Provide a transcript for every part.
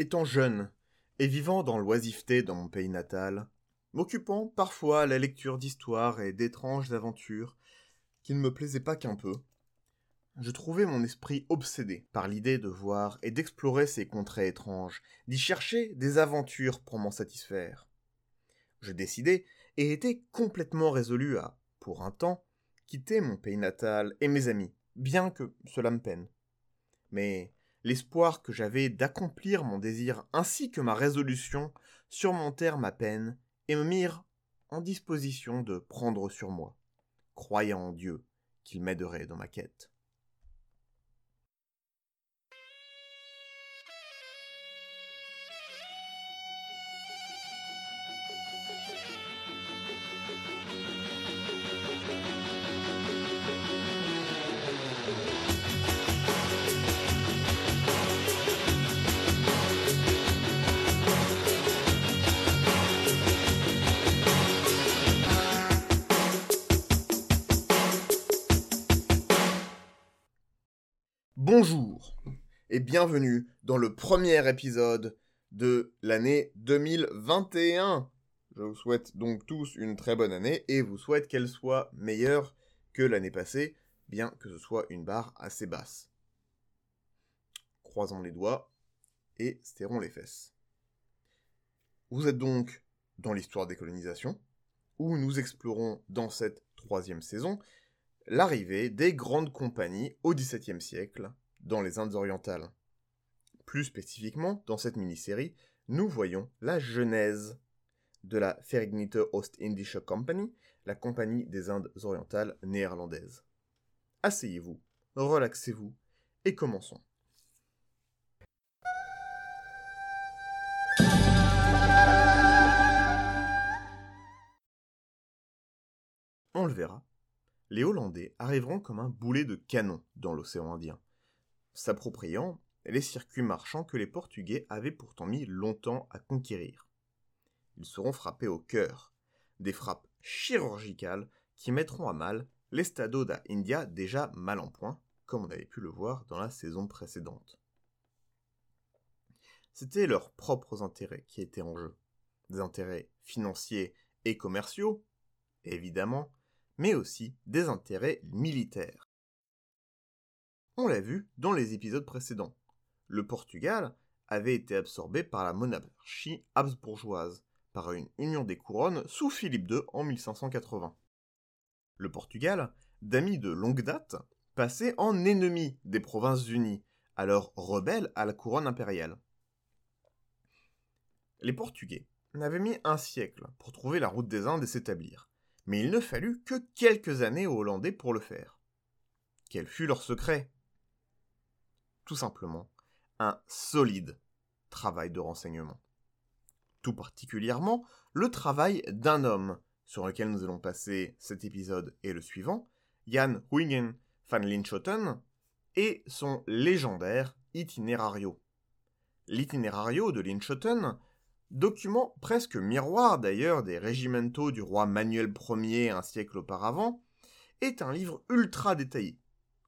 Étant jeune, et vivant dans l'oisiveté dans mon pays natal, m'occupant parfois à la lecture d'histoires et d'étranges aventures qui ne me plaisaient pas qu'un peu, je trouvais mon esprit obsédé par l'idée de voir et d'explorer ces contrées étranges, d'y chercher des aventures pour m'en satisfaire. Je décidai et étais complètement résolu à, pour un temps, quitter mon pays natal et mes amis, bien que cela me peine. Mais l'espoir que j'avais d'accomplir mon désir ainsi que ma résolution surmontèrent ma peine et me mirent en disposition de prendre sur moi, croyant en Dieu qu'il m'aiderait dans ma quête. Bonjour et bienvenue dans le premier épisode de l'année 2021. Je vous souhaite donc tous une très bonne année et vous souhaite qu'elle soit meilleure que l'année passée, bien que ce soit une barre assez basse. Croisons les doigts et serrons les fesses. Vous êtes donc dans l'histoire des colonisations, où nous explorons dans cette troisième saison l'arrivée des grandes compagnies au XVIIe siècle dans les Indes orientales. Plus spécifiquement, dans cette mini-série, nous voyons la genèse de la Vereinigte Ost-Indische Company, la compagnie des Indes orientales néerlandaises. Asseyez-vous, relaxez-vous et commençons. On le verra, les Hollandais arriveront comme un boulet de canon dans l'océan Indien, s'appropriant les circuits marchands que les Portugais avaient pourtant mis longtemps à conquérir. Ils seront frappés au cœur, des frappes chirurgicales qui mettront à mal l'Estado da India déjà mal en point, comme on avait pu le voir dans la saison précédente. C'étaient leurs propres intérêts qui étaient en jeu, des intérêts financiers et commerciaux, évidemment, mais aussi des intérêts militaires. On l'a vu dans les épisodes précédents. Le Portugal avait été absorbé par la monarchie habsbourgeoise, par une union des couronnes sous Philippe II en 1580. Le Portugal, d'amis de longue date, passait en ennemi des Provinces-Unies, alors rebelles à la couronne impériale. Les Portugais n'avaient mis un siècle pour trouver la route des Indes et s'établir mais il ne fallut que quelques années aux Hollandais pour le faire. Quel fut leur secret? Tout simplement, un solide travail de renseignement. Tout particulièrement, le travail d'un homme, sur lequel nous allons passer cet épisode et le suivant, Jan Huygen van Linschoten, et son légendaire Itinerario. L'Itinerario de Linschoten document presque miroir d'ailleurs des régimentaux du roi Manuel Ier un siècle auparavant, est un livre ultra détaillé,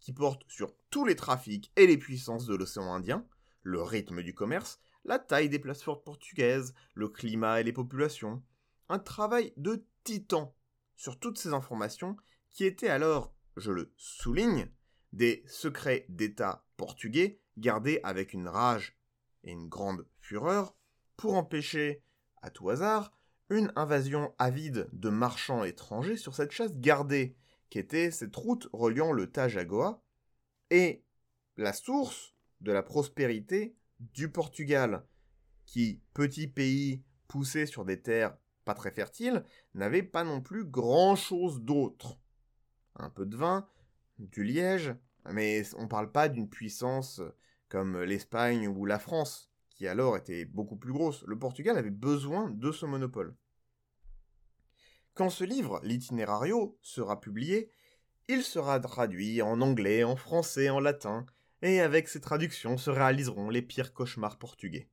qui porte sur tous les trafics et les puissances de l'océan Indien, le rythme du commerce, la taille des places fortes portugaises, le climat et les populations. Un travail de titan sur toutes ces informations qui étaient alors, je le souligne, des secrets d'État portugais gardés avec une rage et une grande fureur pour empêcher, à tout hasard, une invasion avide de marchands étrangers sur cette chasse gardée, qui était cette route reliant le Taj à Goa, et la source de la prospérité du Portugal, qui, petit pays poussé sur des terres pas très fertiles, n'avait pas non plus grand-chose d'autre. Un peu de vin, du liège, mais on ne parle pas d'une puissance comme l'Espagne ou la France qui alors était beaucoup plus grosse, le Portugal avait besoin de ce monopole. Quand ce livre, l'Itinerario, sera publié, il sera traduit en anglais, en français, en latin, et avec ces traductions se réaliseront les pires cauchemars portugais.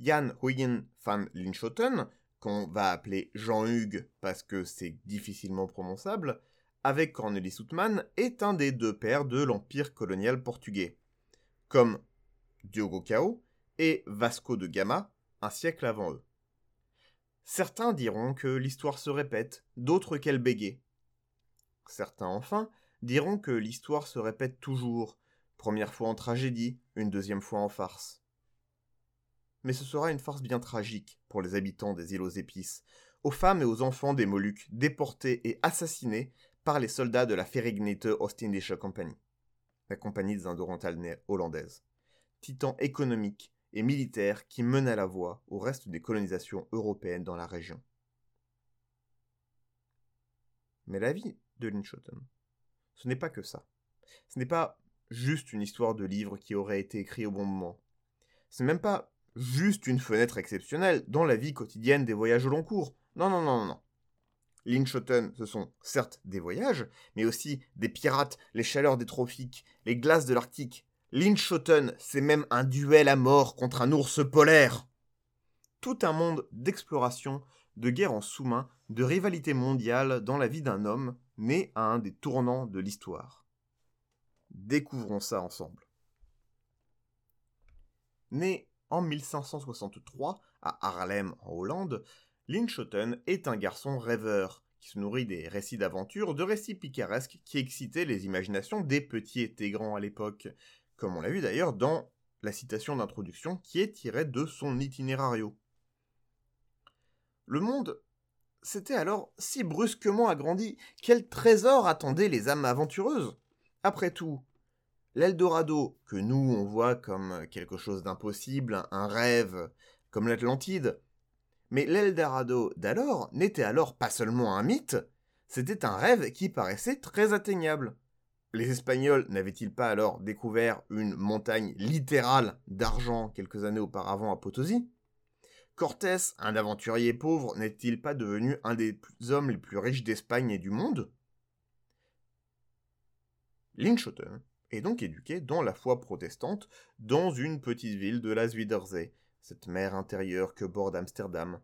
Jan Huygen van Linschoten, qu'on va appeler Jean-Hugues parce que c'est difficilement prononçable, avec Cornelis Houtman, est un des deux pères de l'empire colonial portugais. Comme Diogo Cao, et Vasco de Gama un siècle avant eux. Certains diront que l'histoire se répète, d'autres qu'elle bégait. Certains enfin diront que l'histoire se répète toujours, première fois en tragédie, une deuxième fois en farce. Mais ce sera une farce bien tragique pour les habitants des îles aux épices, aux femmes et aux enfants des Moluques déportés et assassinés par les soldats de la Vereinigte Ostindische Compagnie, la compagnie des Indes orientales hollandaises, titan économique et militaire qui mena la voie au reste des colonisations européennes dans la région. Mais la vie de Linschoten, ce n'est pas que ça. Ce n'est pas juste une histoire de livre qui aurait été écrit au bon moment. Ce n'est même pas juste une fenêtre exceptionnelle dans la vie quotidienne des voyages au long cours. Non, non, non, non, non. Linschoten, ce sont certes des voyages, mais aussi des pirates, les chaleurs des tropiques, les glaces de l'Arctique. Linschoten, c'est même un duel à mort contre un ours polaire. Tout un monde d'exploration, de guerre en sous-main, de rivalité mondiale dans la vie d'un homme né à un des tournants de l'histoire. Découvrons ça ensemble. Né en 1563 à Haarlem en Hollande, Linschoten est un garçon rêveur qui se nourrit des récits d'aventure, de récits picaresques qui excitaient les imaginations des petits et grands à l'époque, comme on l'a vu d'ailleurs dans la citation d'introduction qui est tirée de son itinérario. Le monde s'était alors si brusquement agrandi, quel trésor attendait les âmes aventureuses? Après tout, l'Eldorado, que nous on voit comme quelque chose d'impossible, un rêve, comme l'Atlantide, mais l'Eldorado d'alors n'était alors pas seulement un mythe, c'était un rêve qui paraissait très atteignable. Les Espagnols n'avaient-ils pas alors découvert une montagne littérale d'argent quelques années auparavant à Potosi? Cortés, un aventurier pauvre, n'est-il pas devenu un des hommes les plus riches d'Espagne et du monde? Linschoten est donc éduqué dans la foi protestante dans une petite ville de la Zuiderzee, cette mer intérieure que borde Amsterdam.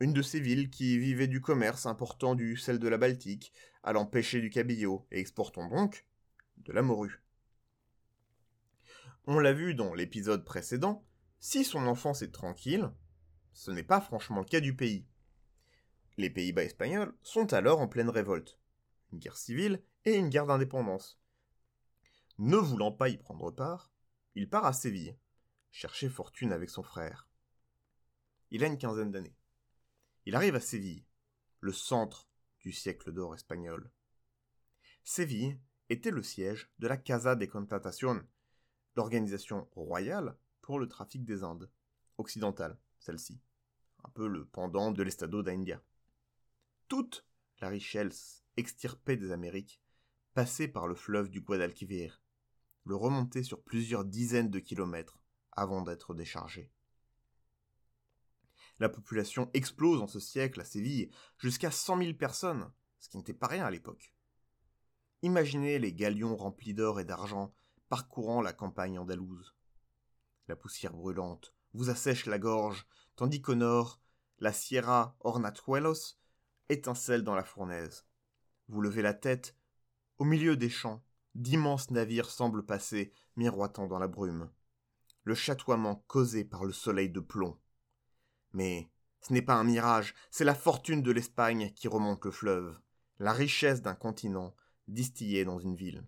Une de ces villes qui vivaient du commerce important du sel de la Baltique, allant pêcher du cabillaud. Et exportant donc de la morue. On l'a vu dans l'épisode précédent, si son enfance est tranquille, ce n'est pas franchement le cas du pays. Les Pays-Bas espagnols sont alors en pleine révolte, une guerre civile et une guerre d'indépendance. Ne voulant pas y prendre part, il part à Séville, chercher fortune avec son frère. Il a une quinzaine d'années. Il arrive à Séville, le centre du siècle d'or espagnol. Séville était le siège de la Casa de Contratación, l'organisation royale pour le trafic des Indes, occidentale, celle-ci, un peu le pendant de l'Estado d'India. Toute la richesse extirpée des Amériques passait par le fleuve du Guadalquivir, le remontait sur plusieurs dizaines de kilomètres avant d'être déchargé. La population explose en ce siècle à Séville, jusqu'à 100 000 personnes, ce qui n'était pas rien à l'époque. Imaginez les galions remplis d'or et d'argent parcourant la campagne andalouse. La poussière brûlante vous assèche la gorge, tandis qu'au nord, la Sierra Hornatuelos étincelle dans la fournaise. Vous levez la tête, au milieu des champs, d'immenses navires semblent passer, miroitant dans la brume le chatoiement causé par le soleil de plomb. Mais ce n'est pas un mirage, c'est la fortune de l'Espagne qui remonte le fleuve, la richesse d'un continent distillé dans une ville.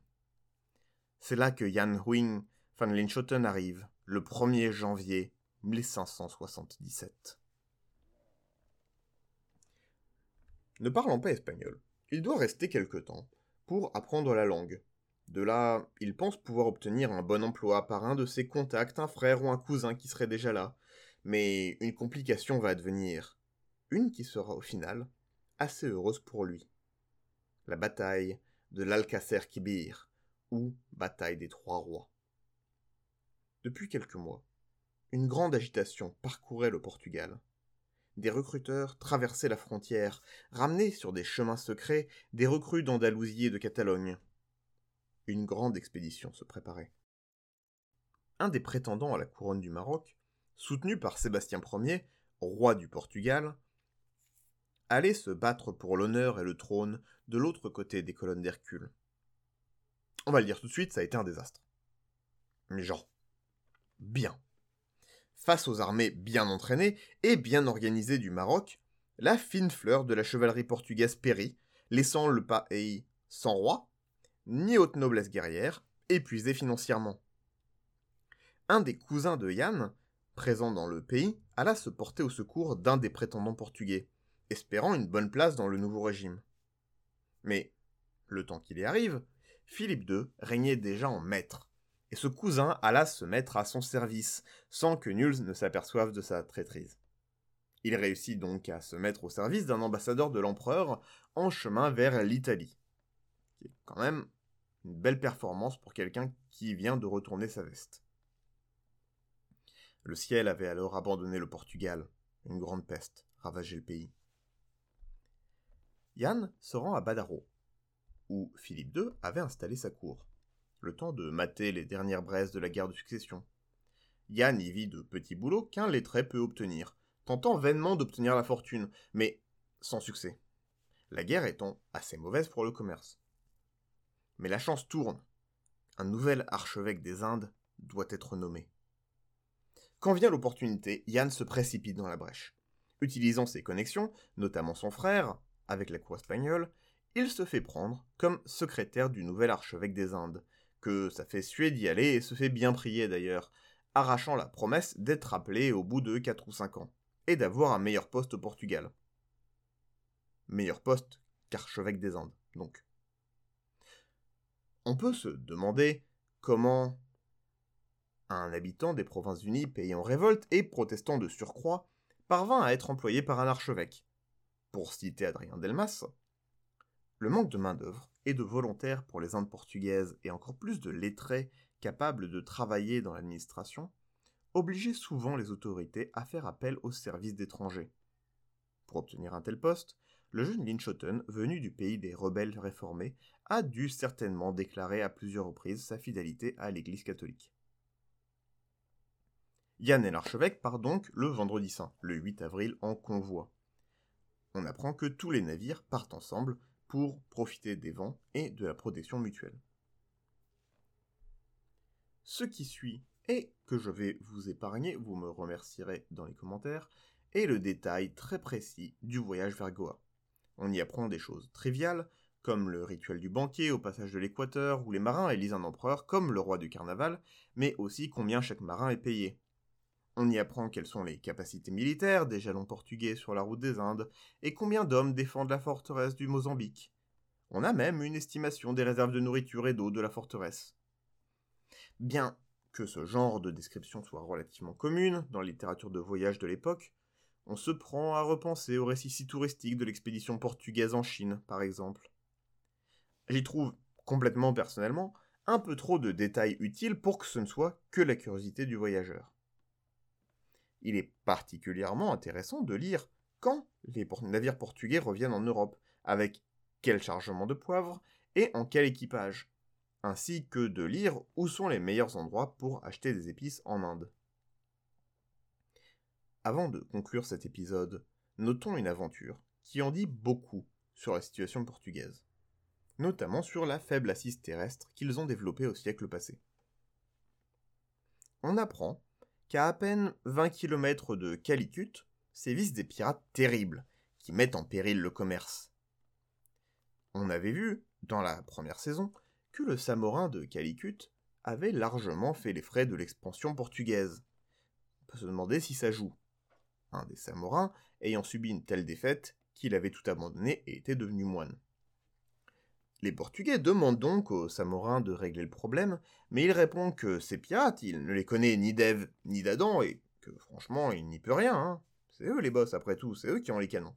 C'est là que Jan Huing van Linschoten arrive, le 1er janvier 1577. Ne parlant pas espagnol, il doit rester quelque temps pour apprendre la langue, de là, il pense pouvoir obtenir un bon emploi par un de ses contacts, un frère ou un cousin qui serait déjà là. Mais une complication va advenir. Une qui sera au final assez heureuse pour lui. La bataille de l'Alcacer Kibir, ou bataille des Trois Rois. Depuis quelques mois, une grande agitation parcourait le Portugal. Des recruteurs traversaient la frontière, ramenaient sur des chemins secrets des recrues d'Andalousie et de Catalogne une grande expédition se préparait. Un des prétendants à la couronne du Maroc, soutenu par Sébastien Ier, roi du Portugal, allait se battre pour l'honneur et le trône de l'autre côté des colonnes d'Hercule. On va le dire tout de suite, ça a été un désastre. Mais genre, bien. face aux armées bien entraînées et bien organisées du Maroc, la fine fleur de la chevalerie portugaise périt, laissant le pays sans roi, ni haute noblesse guerrière, épuisé financièrement. Un des cousins de Yann, présent dans le pays, alla se porter au secours d'un des prétendants portugais, espérant une bonne place dans le nouveau régime. Mais, le temps qu'il y arrive, Philippe II régnait déjà en maître, et ce cousin alla se mettre à son service, sans que nul ne s'aperçoive de sa traîtrise. Il réussit donc à se mettre au service d'un ambassadeur de l'empereur en chemin vers l'Italie. C'est quand même une belle performance pour quelqu'un qui vient de retourner sa veste. Le ciel avait alors abandonné le Portugal. Une grande peste ravageait le pays. Yann se rend à Badaro, où Philippe II avait installé sa cour le temps de mater les dernières braises de la guerre de succession. Yann y vit de petits boulots qu'un lettré peut obtenir, tentant vainement d'obtenir la fortune, mais sans succès. La guerre étant assez mauvaise pour le commerce. Mais la chance tourne. Un nouvel archevêque des Indes doit être nommé. Quand vient l'opportunité, Yann se précipite dans la brèche. Utilisant ses connexions, notamment son frère, avec la cour espagnole, il se fait prendre comme secrétaire du nouvel archevêque des Indes, que ça fait suer d'y aller et se fait bien prier d'ailleurs, arrachant la promesse d'être appelé au bout de 4 ou 5 ans, et d'avoir un meilleur poste au Portugal. Meilleur poste qu'archevêque des Indes, donc. On peut se demander comment un habitant des Provinces-Unies payé en révolte et protestant de surcroît parvint à être employé par un archevêque. Pour citer Adrien Delmas, le manque de main-d'œuvre et de volontaires pour les Indes portugaises et encore plus de lettrés capables de travailler dans l'administration obligeait souvent les autorités à faire appel aux services d'étrangers. Pour obtenir un tel poste, le jeune Linschoten, venu du pays des rebelles réformés, a dû certainement déclarer à plusieurs reprises sa fidélité à l'Église catholique. Yann et l'archevêque part donc le vendredi saint, le 8 avril, en convoi. On apprend que tous les navires partent ensemble pour profiter des vents et de la protection mutuelle. Ce qui suit et que je vais vous épargner, vous me remercierez dans les commentaires, est le détail très précis du voyage vers Goa. On y apprend des choses triviales, comme le rituel du banquet au passage de l'équateur, où les marins élisent un empereur comme le roi du carnaval, mais aussi combien chaque marin est payé. On y apprend quelles sont les capacités militaires des jalons portugais sur la route des Indes et combien d'hommes défendent la forteresse du Mozambique. On a même une estimation des réserves de nourriture et d'eau de la forteresse. Bien que ce genre de description soit relativement commune dans la littérature de voyage de l'époque, on se prend à repenser au récit si touristique de l'expédition portugaise en Chine, par exemple. J'y trouve, complètement personnellement, un peu trop de détails utiles pour que ce ne soit que la curiosité du voyageur il est particulièrement intéressant de lire quand les navires portugais reviennent en Europe, avec quel chargement de poivre et en quel équipage, ainsi que de lire où sont les meilleurs endroits pour acheter des épices en Inde. Avant de conclure cet épisode, notons une aventure qui en dit beaucoup sur la situation portugaise, notamment sur la faible assise terrestre qu'ils ont développée au siècle passé. On apprend qu'à à peine 20 km de Calicut sévissent des pirates terribles qui mettent en péril le commerce. On avait vu, dans la première saison, que le Samorin de Calicut avait largement fait les frais de l'expansion portugaise. On peut se demander si ça joue. Un des Samorins ayant subi une telle défaite qu'il avait tout abandonné et était devenu moine. Les Portugais demandent donc aux Samorins de régler le problème, mais il répond que ces pirates, il ne les connaît ni d'Ève ni d'Adam, et que franchement, il n'y peut rien. Hein. C'est eux les boss après tout, c'est eux qui ont les canons.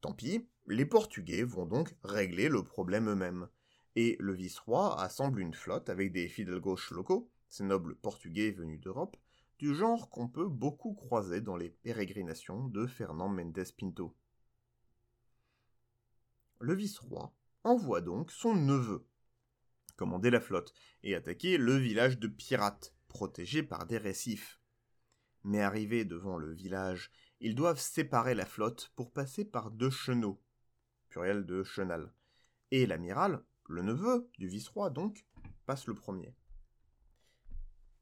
Tant pis, les Portugais vont donc régler le problème eux-mêmes. Et le vice-roi assemble une flotte avec des fidèles gauches locaux, ces nobles portugais venus d'Europe, du genre qu'on peut beaucoup croiser dans les pérégrinations de Fernand Mendes Pinto. Le vice-roi envoie donc son neveu commander la flotte et attaquer le village de pirates, protégé par des récifs. Mais arrivés devant le village, ils doivent séparer la flotte pour passer par deux chenaux, pluriel de chenal. Et l'amiral, le neveu du vice-roi donc, passe le premier.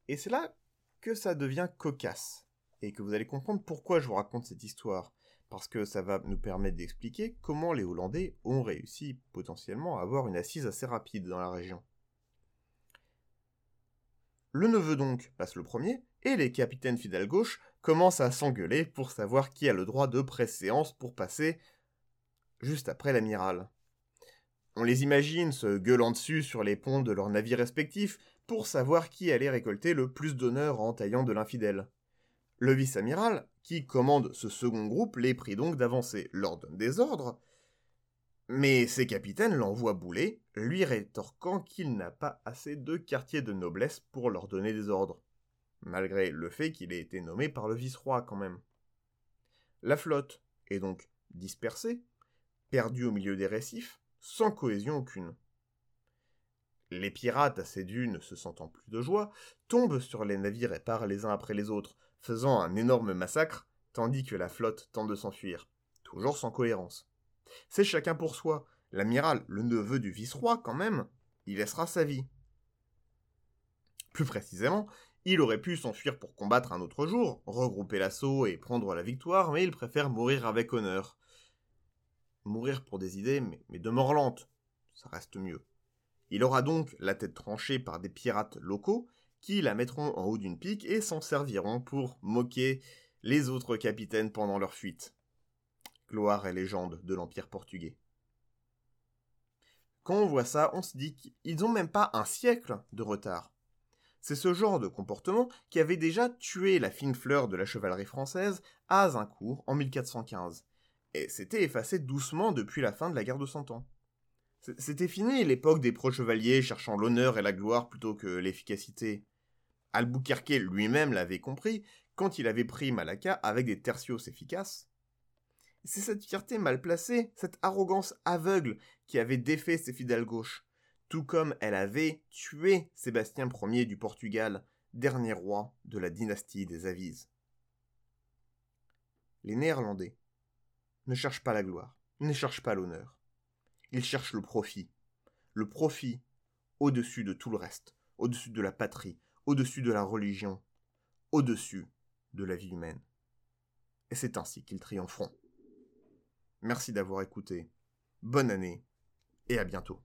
Et c'est là que ça devient cocasse, et que vous allez comprendre pourquoi je vous raconte cette histoire, parce que ça va nous permettre d'expliquer comment les Hollandais ont réussi potentiellement à avoir une assise assez rapide dans la région. Le neveu donc passe le premier, et les capitaines fidèles gauche commencent à s'engueuler pour savoir qui a le droit de préséance pour passer juste après l'amiral. On les imagine se gueulant dessus sur les ponts de leurs navires respectifs pour savoir qui allait récolter le plus d'honneur en taillant de l'infidèle. Le vice-amiral, qui commande ce second groupe, les prie donc d'avancer, leur donne des ordres, mais ses capitaines l'envoient bouler, lui rétorquant qu'il n'a pas assez de quartiers de noblesse pour leur donner des ordres, malgré le fait qu'il ait été nommé par le vice-roi quand même. La flotte est donc dispersée, perdue au milieu des récifs, sans cohésion aucune. Les pirates ces dunes, se sentant plus de joie, tombent sur les navires et partent les uns après les autres, faisant un énorme massacre, tandis que la flotte tente de s'enfuir, toujours sans cohérence. C'est chacun pour soi. L'amiral, le neveu du vice-roi quand même, il laissera sa vie. Plus précisément, il aurait pu s'enfuir pour combattre un autre jour, regrouper l'assaut et prendre la victoire, mais il préfère mourir avec honneur. Mourir pour des idées, mais, mais de mort lente, ça reste mieux. Il aura donc la tête tranchée par des pirates locaux, qui la mettront en haut d'une pique et s'en serviront pour moquer les autres capitaines pendant leur fuite gloire et légende de l'Empire portugais. Quand on voit ça, on se dit qu'ils n'ont même pas un siècle de retard. C'est ce genre de comportement qui avait déjà tué la fine fleur de la chevalerie française à Azincourt en 1415, et s'était effacé doucement depuis la fin de la guerre de Cent Ans. C'était fini l'époque des pro-chevaliers cherchant l'honneur et la gloire plutôt que l'efficacité. Albuquerque lui-même l'avait compris quand il avait pris Malacca avec des tertios efficaces, c'est cette fierté mal placée, cette arrogance aveugle qui avait défait ses fidèles gauches, tout comme elle avait tué Sébastien Ier du Portugal, dernier roi de la dynastie des Avises. Les Néerlandais ne cherchent pas la gloire, ne cherchent pas l'honneur. Ils cherchent le profit. Le profit au-dessus de tout le reste, au-dessus de la patrie, au-dessus de la religion, au-dessus de la vie humaine. Et c'est ainsi qu'ils triompheront. Merci d'avoir écouté. Bonne année et à bientôt.